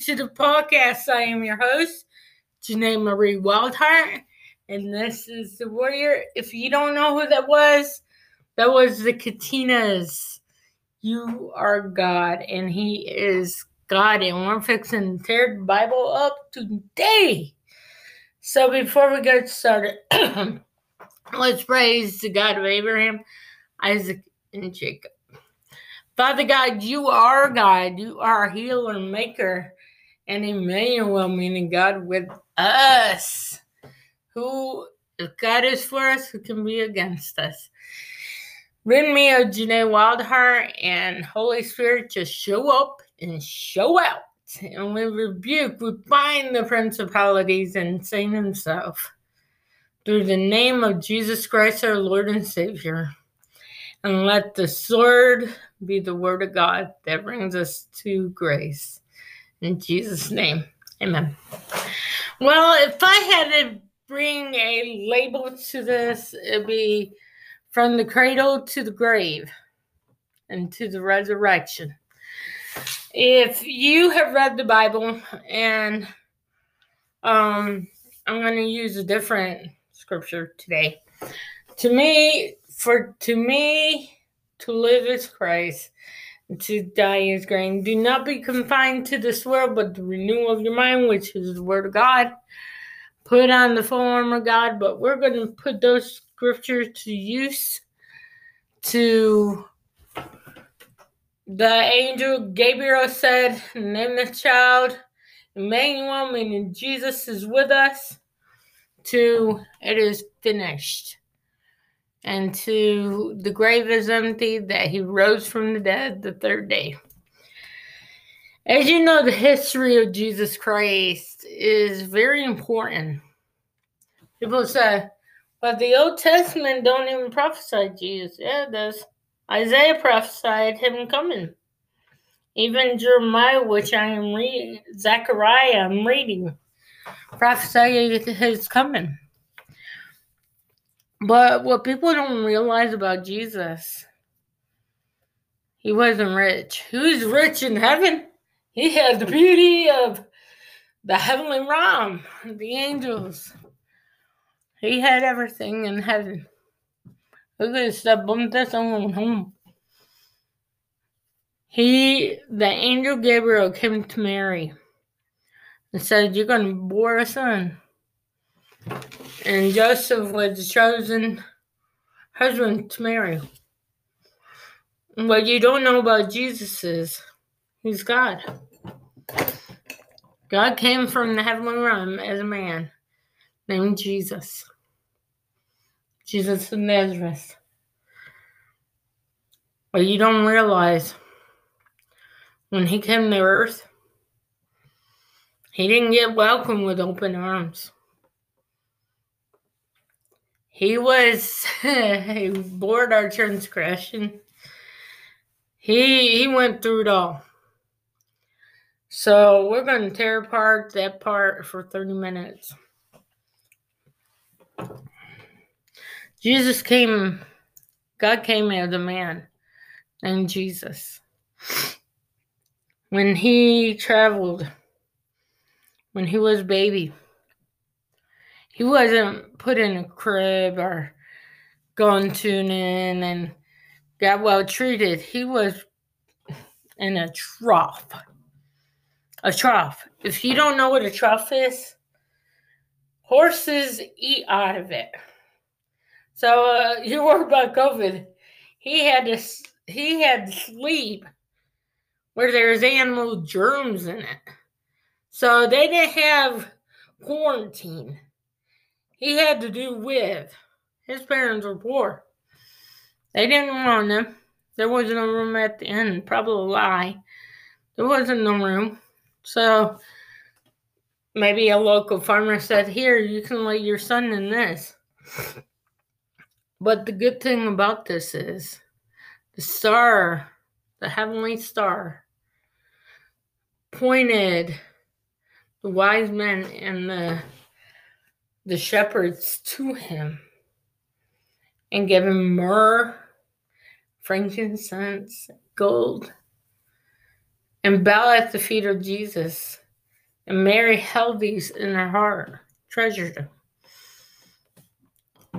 to the podcast. I am your host, Janae Marie Wildheart, and this is the Warrior. If you don't know who that was, that was the Katinas. You are God, and He is God, and we're fixing the Bible up today. So before we get started, let's praise the God of Abraham, Isaac, and Jacob. Father God, you are God. You are healer, and maker, and Emmanuel, meaning God with us. Who, if God is for us, who can be against us? Rid me of Janae Wildheart and Holy Spirit, just show up and show out. And we rebuke, we bind the principalities and Satan himself through the name of Jesus Christ, our Lord and Savior. And let the sword be the word of God that brings us to grace. In Jesus' name, amen. Well, if I had to bring a label to this, it'd be from the cradle to the grave and to the resurrection. If you have read the Bible, and um, I'm going to use a different scripture today. To me, for to me, to live is Christ, to die is gain. Do not be confined to this world, but the renewal of your mind, which is the word of God. Put on the full armor of God, but we're going to put those scriptures to use to the angel Gabriel said, Name the child Emmanuel, meaning Jesus is with us, to it is finished and to the grave is empty, that he rose from the dead the third day. As you know, the history of Jesus Christ is very important. People say, but the Old Testament don't even prophesy Jesus. Yeah, it does. Isaiah prophesied him coming. Even Jeremiah, which I am reading, Zechariah, I'm reading, prophesied his coming. But what people don't realize about Jesus, he wasn't rich. Who's rich in heaven. He had the beauty of the heavenly realm, the angels. He had everything in heaven. Look at this home. He, the angel Gabriel, came to Mary and said, You're going to bore a son and Joseph was the chosen husband to Mary. What you don't know about Jesus is he's God. God came from the heavenly realm as a man named Jesus. Jesus of Nazareth. What you don't realize when he came to earth, he didn't get welcomed with open arms. He was bored our transgression. He he went through it all. So we're to tear apart that part for 30 minutes. Jesus came, God came as a man named Jesus. When he traveled, when he was baby, he wasn't put in a crib or gone tuning and got well treated. He was in a trough. A trough. If you don't know what a trough is, horses eat out of it. So uh, you worry about COVID. He had to he had to sleep where there's animal germs in it. So they didn't have quarantine he had to do with. His parents were poor. They didn't want him. There wasn't a room at the inn. Probably a lie. There wasn't no room. So maybe a local farmer said, Here, you can lay your son in this. But the good thing about this is the star, the heavenly star, pointed the wise men and the the shepherds to him and gave him myrrh, frankincense, gold and bow at the feet of Jesus. And Mary held these in her heart, treasured them.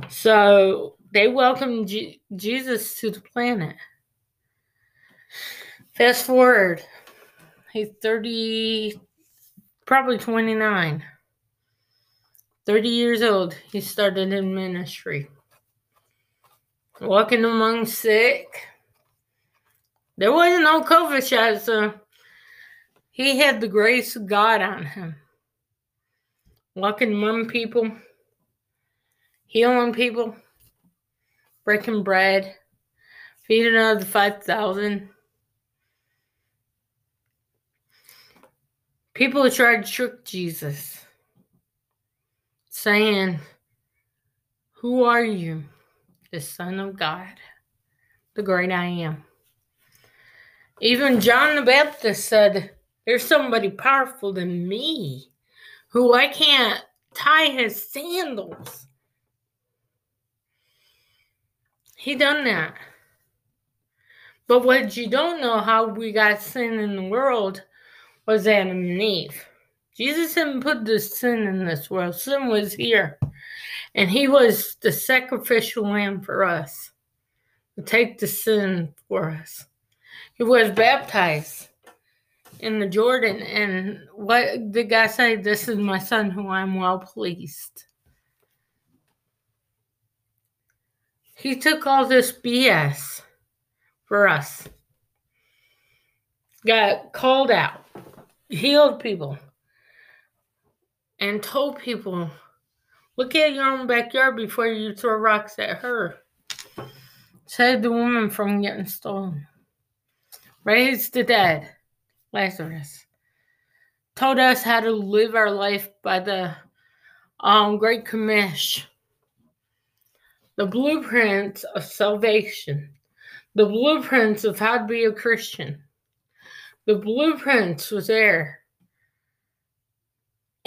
So they welcomed G- Jesus to the planet. Fast forward, he's 30, probably 29. 30 years old, he started in ministry. Walking among sick. There wasn't no COVID shot, so he had the grace of God on him. Walking among people, healing people, breaking bread, feeding of the 5,000. People who tried to trick Jesus, saying, Who are you? The Son of God, the great I am. Even John the Baptist said, There's somebody powerful than me who I can't tie his sandals. He done that. But what you don't know how we got sin in the world was Adam and Eve. Jesus didn't put the sin in this world. Sin was here. And he was the sacrificial lamb for us to take the sin for us. He was baptized in the Jordan. And what did God say? This is my son who I'm well pleased. He took all this BS for us. Got called out healed people and told people, look at your own backyard before you throw rocks at her. Saved the woman from getting stolen. Raised the dead, Lazarus. Told us how to live our life by the um, Great Commission. The blueprints of salvation. The blueprints of how to be a Christian the blueprints was there.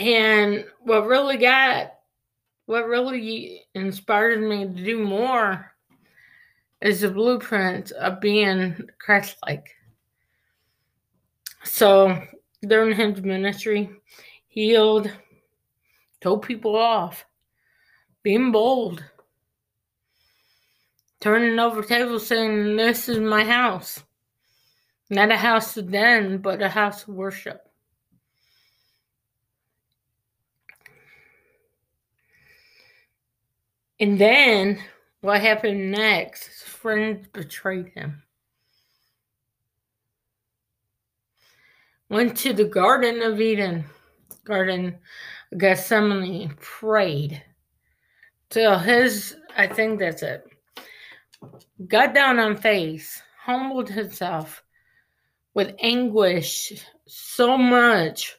And what really got, what really inspired me to do more is the blueprint of being Christ like. So during his ministry, healed, told people off, being bold, turning over tables saying, This is my house. Not a house of den, but a house of worship. And then what happened next? His friends betrayed him. Went to the Garden of Eden, Garden of Gethsemane, prayed till his, I think that's it, got down on face, humbled himself, with anguish so much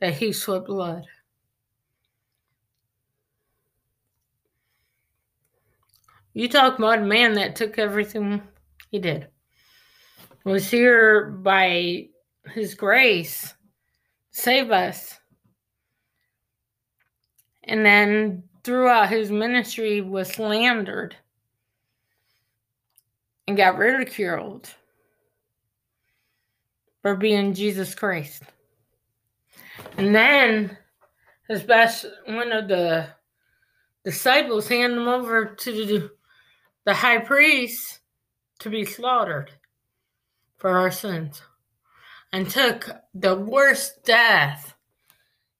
that he sweat blood. You talk about a man that took everything he did. Was here by his grace, save us. And then throughout his ministry was slandered and got ridiculed for being Jesus Christ. And then his best one of the disciples handed him over to the high priest to be slaughtered for our sins and took the worst death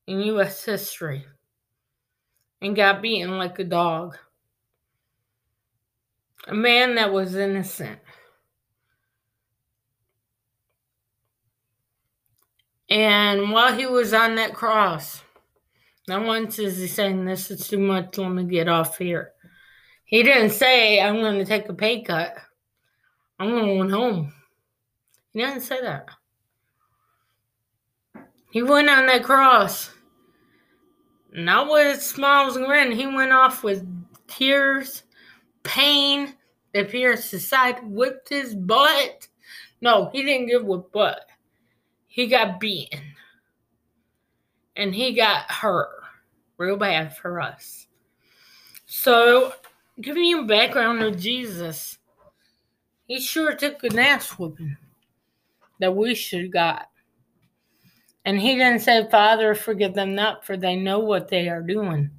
in US history and got beaten like a dog. A man that was innocent. And while he was on that cross, not once is he saying, This is too much, let me get off here. He didn't say, I'm going to take a pay cut. I'm going home. He didn't say that. He went on that cross. Not with smiles and grin. He went off with tears, pain that pierced his side, whipped his butt. No, he didn't get whipped butt he got beaten and he got hurt real bad for us. So, giving you background of Jesus, he sure took an ass whooping. that we should got. And he didn't say, Father, forgive them not, for they know what they are doing.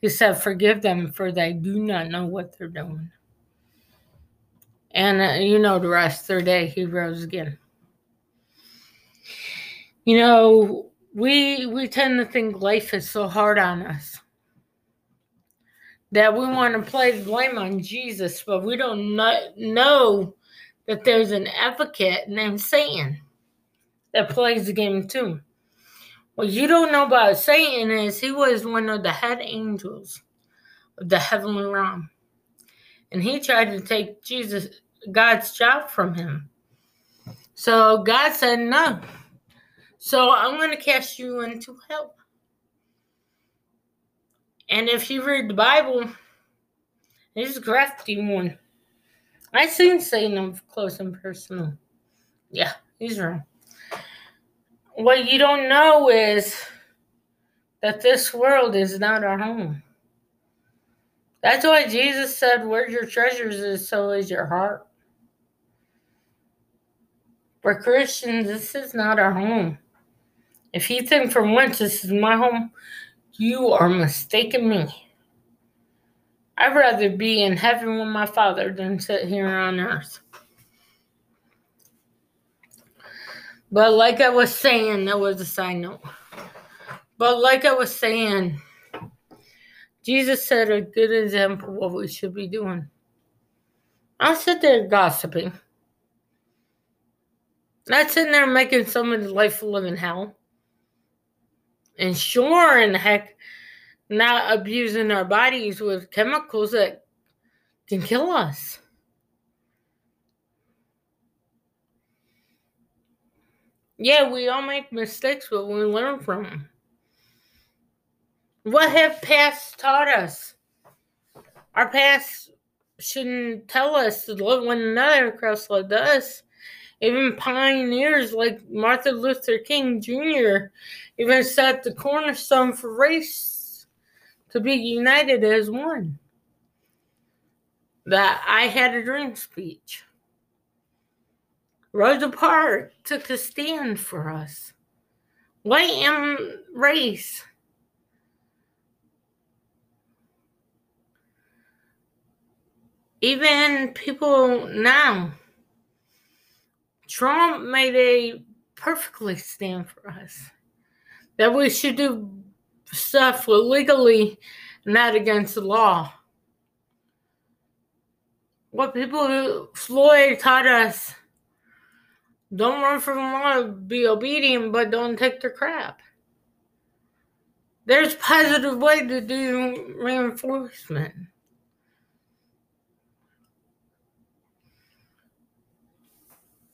He said, Forgive them, for they do not know what they're doing. And uh, you know the rest. Third day, he rose again. You know, we we tend to think life is so hard on us that we want to place blame on Jesus, but we don't know that there's an advocate named Satan that plays the game too. What you don't know about Satan is he was one of the head angels of the heavenly realm. And he tried to take Jesus God's job from him. So God said no. So I'm going to cast you into hell. And if you read the Bible, he's a crafty one. I seen Satan up close and personal. Yeah, he's wrong. What you don't know is that this world is not our home. That's why Jesus said, Where your treasures is, so is your heart. For Christians, this is not our home. If you think for once this is my home, you are mistaken me. I'd rather be in heaven with my father than sit here on earth. But like I was saying, that was a side note. But like I was saying, Jesus set a good example of what we should be doing. I'll sit there gossiping. Not sitting there making someone's life a living hell. And sure in the heck, not abusing our bodies with chemicals that can kill us. Yeah, we all make mistakes, but we learn from them. What have past taught us? Our past shouldn't tell us to love one another. Christ loved us. Even pioneers like Martin Luther King Jr. even set the cornerstone for race to be united as one. That I had a dream speech. Rosa Parks took a stand for us. White and race. Even people now Trump made a perfectly stand for us that we should do stuff legally, not against the law. What people Floyd taught us don't run from the law, be obedient, but don't take the crap. There's positive way to do reinforcement.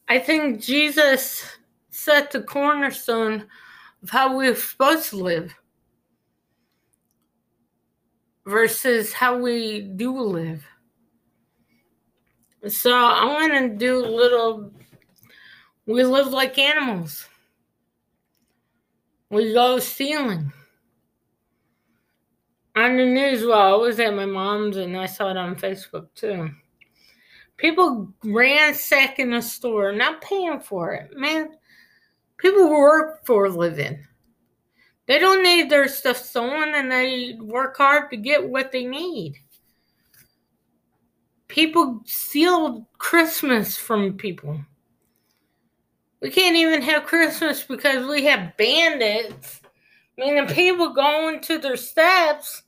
I think Jesus set the cornerstone of how we're supposed to live versus how we do live. So I want to do a little. We live like animals. We go stealing. On the news, well, I was at my mom's and I saw it on Facebook too. People ransacking a store, not paying for it. Man, people who work for a living. They don't need their stuff stolen and they work hard to get what they need. People steal Christmas from people. We can't even have Christmas because we have bandits. Meaning people going to their steps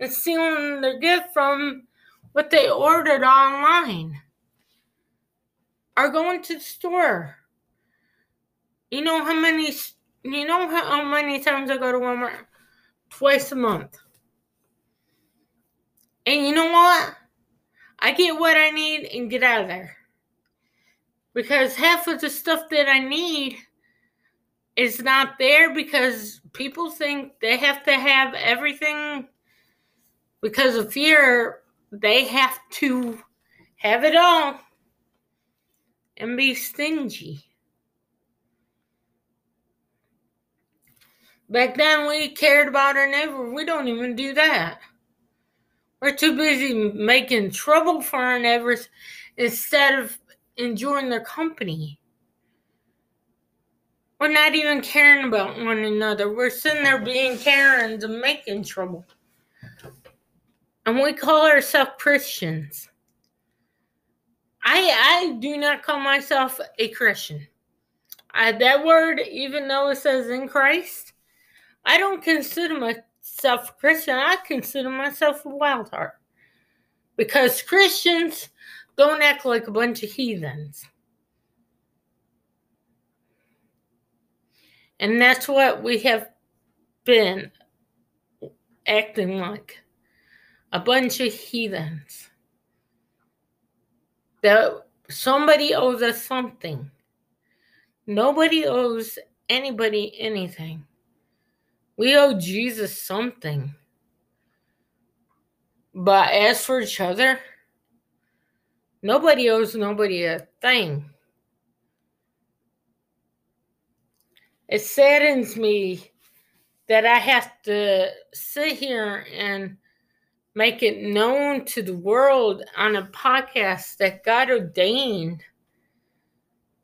and stealing their gift from what they ordered online are going to the store. You know how many you know how many times I go to Walmart? Twice a month. And you know what? I get what I need and get out of there. Because half of the stuff that I need is not there because people think they have to have everything because of fear. They have to have it all and be stingy. Back then, we cared about our neighbor. We don't even do that. We're too busy making trouble for our neighbors instead of enjoying their company. We're not even caring about one another. We're sitting there being Karens and making trouble. And we call ourselves Christians. I I do not call myself a Christian. I, that word, even though it says in Christ, I don't consider myself a Christian. I consider myself a wild heart. Because Christians don't act like a bunch of heathens. And that's what we have been acting like a bunch of heathens. That somebody owes us something. Nobody owes anybody anything. We owe Jesus something. But as for each other, nobody owes nobody a thing. it saddens me that I have to sit here and make it known to the world on a podcast that God ordained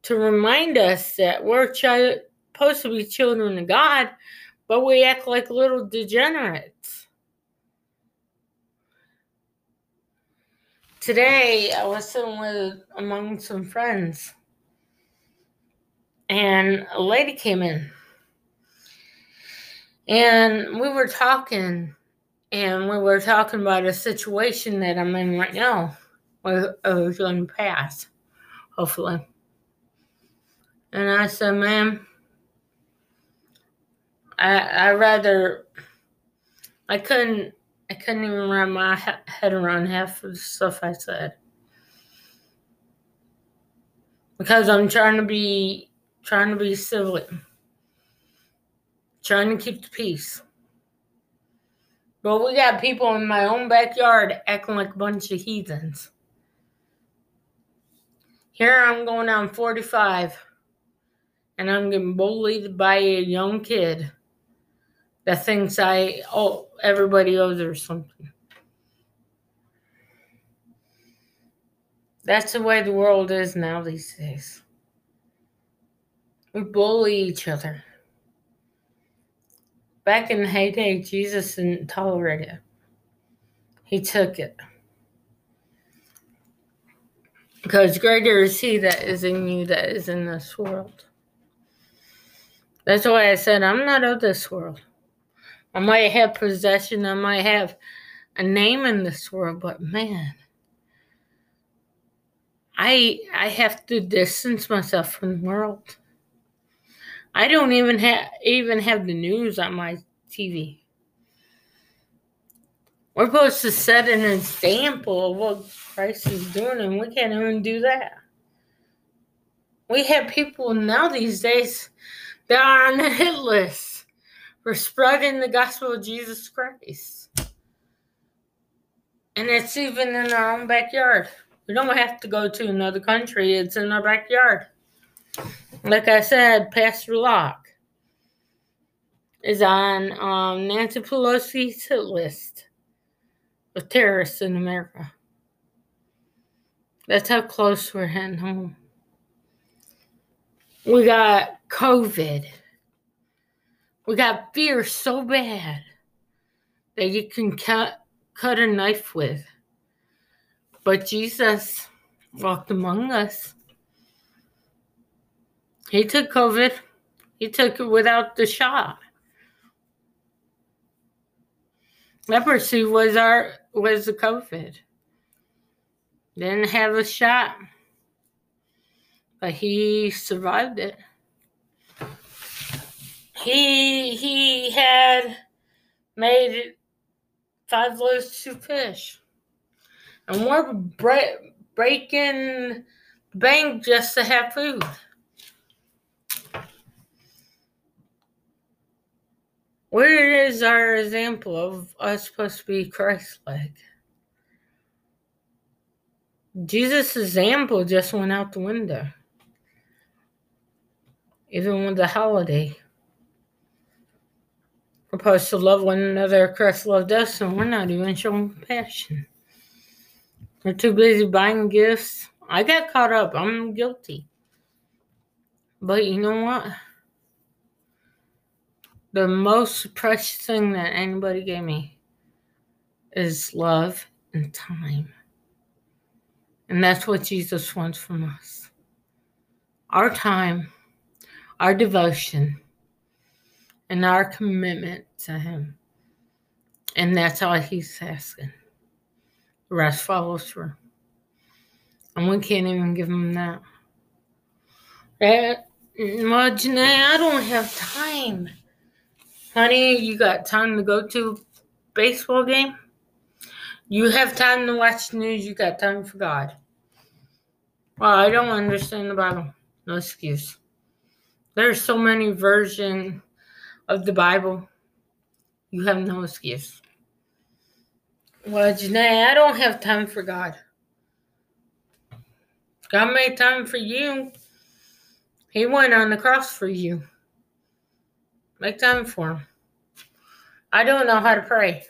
to remind us that we're ch- supposed to be children of God, but we act like little degenerates. Today, I was sitting with among some friends and a lady came in and we were talking and we were talking about a situation that i'm in right now was going to pass hopefully and i said ma'am i i rather i couldn't i couldn't even wrap my head around half of the stuff i said because i'm trying to be trying to be civil, trying to keep the peace. But we got people in my own backyard acting like a bunch of heathens. Here I'm going on 45, and I'm getting bullied by a young kid that thinks I oh everybody owes her something. That's the way the world is now these days. We bully each other. Back in the heyday, Jesus didn't tolerate it. He took it. Because greater is he that is in you that is in this world. That's why I said I'm not of this world. I might have possession, I might have a name in this world, but man, I I have to distance myself from the world. I don't even have even have the news on my TV. We're supposed to set an example of what Christ is doing, and we can't even do that. We have people now these days that are on the hit list for spreading the gospel of Jesus Christ. And it's even in our own backyard. We don't have to go to another country, it's in our backyard like I said, Pastor Locke is on um, Nancy Pelosi's hit list of terrorists in America. That's how close we're heading home. We got COVID. We got fear so bad that you can cut cut a knife with. But Jesus walked among us. He took COVID. He took it without the shot. Leprosy was our was the COVID. Didn't have a shot. But he survived it. He he had made five loaves to fish. And we're bre- breaking bank just to have food. Where is our example of us supposed to be Christ like? Jesus' example just went out the window. Even with the holiday. We're supposed to love one another. Christ loved us, and we're not even showing compassion. We're too busy buying gifts. I got caught up. I'm guilty. But you know what? the most precious thing that anybody gave me is love and time. And that's what Jesus wants from us our time, our devotion, and our commitment to Him. And that's all He's asking. The rest follows through. And we can't even give Him that. That, well, Janae, I don't have time. Honey, you got time to go to baseball game? You have time to watch news, you got time for God. Well, I don't understand the Bible. No excuse. There's so many versions of the Bible. You have no excuse. Well, Janae, I don't have time for God. God made time for you. He went on the cross for you. Make time for him. I don't know how to pray.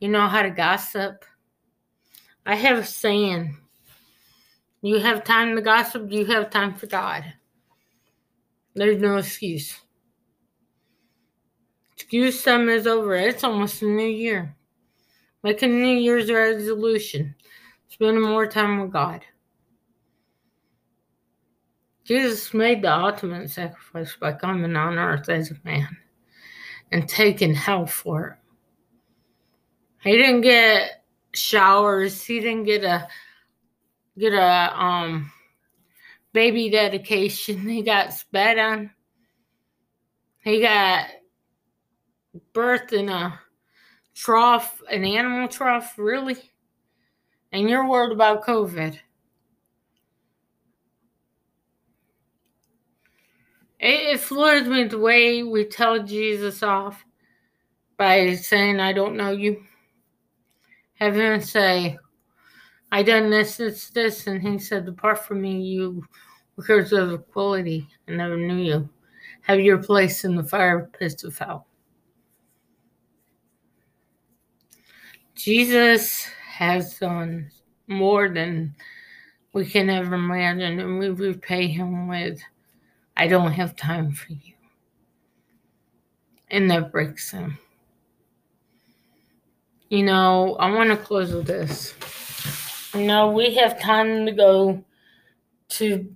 You know how to gossip. I have a saying. You have time to gossip, you have time for God. There's no excuse. Excuse time is over. It's almost a new year. Make a New Year's resolution. Spending more time with God. Jesus made the ultimate sacrifice by coming on earth as a man and taking hell for it. He didn't get showers. He didn't get a get a um baby dedication. He got spat on. He got birthed in a trough, an animal trough, really? And you're worried about COVID. It, it me the way we tell Jesus off by saying, I don't know you. Him say, I done this, this, this, and he said, Depart from me, you workers of equality. I never knew you. Have your place in the fire pits of hell. Jesus has done more than we can ever imagine, and we repay him with, I don't have time for you. And that breaks him. You know, I want to close with this. You know, we have time to go to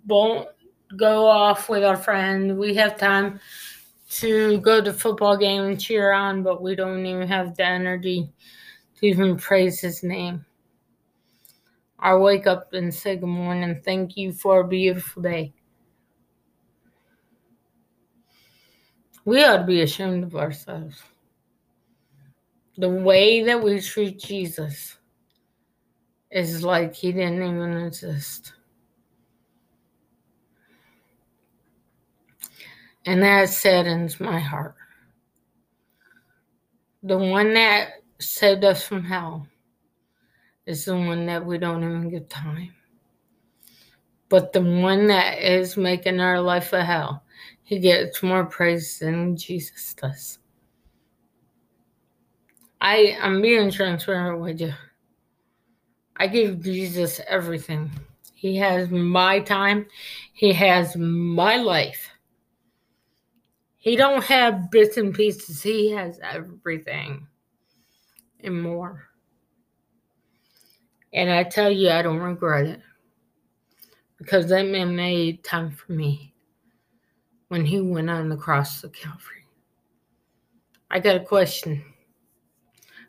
go off with our friend. We have time to go to football game and cheer on, but we don't even have the energy even praise his name. I wake up and say good morning. Thank you for a beautiful day. We ought to be ashamed of ourselves the way that we treat Jesus is like he didn't even exist. And that saddens my heart. The one that saved us from hell is the one that we don't even give time. But the one that is making our life a hell, he gets more praise than Jesus does. I I'm being transparent with you. I give Jesus everything. He has my time. He has my life. He don't have bits and pieces. He has everything and more. And I tell you, I don't regret it. Because that man made time for me when he went on the cross of Calvary. I got a question.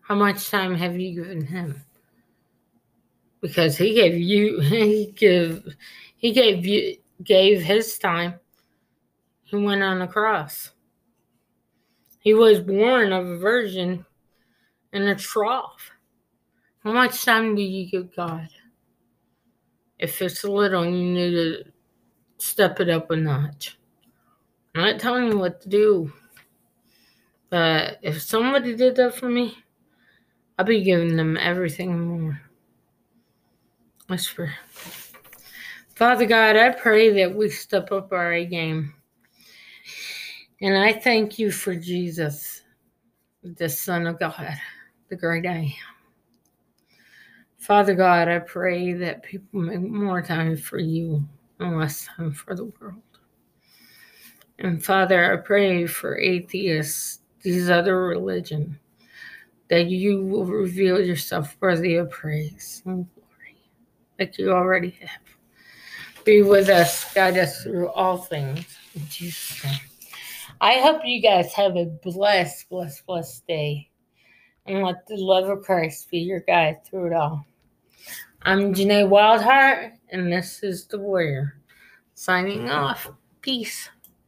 How much time have you given him? Because he gave you he gave he gave you gave his time. He went on the cross. He was born of a virgin in a trough. How much time do you give God? If it's little, you need to step it up a notch. I'm not telling you what to do, but if somebody did that for me, I'll be giving them everything and more. Pray. Father God, I pray that we step up our A game. And I thank you for Jesus, the Son of God, the great I am. Father God, I pray that people make more time for you and less time for the world. And Father, I pray for atheists, these other religion, that you will reveal yourself worthy of praise and glory, like you already have. Be with us, guide us through all things. In Jesus' name. I hope you guys have a blessed, blessed, blessed day. And let the love of Christ be your guide through it all. I'm Janae Wildheart, and this is The Warrior. Signing off. Peace.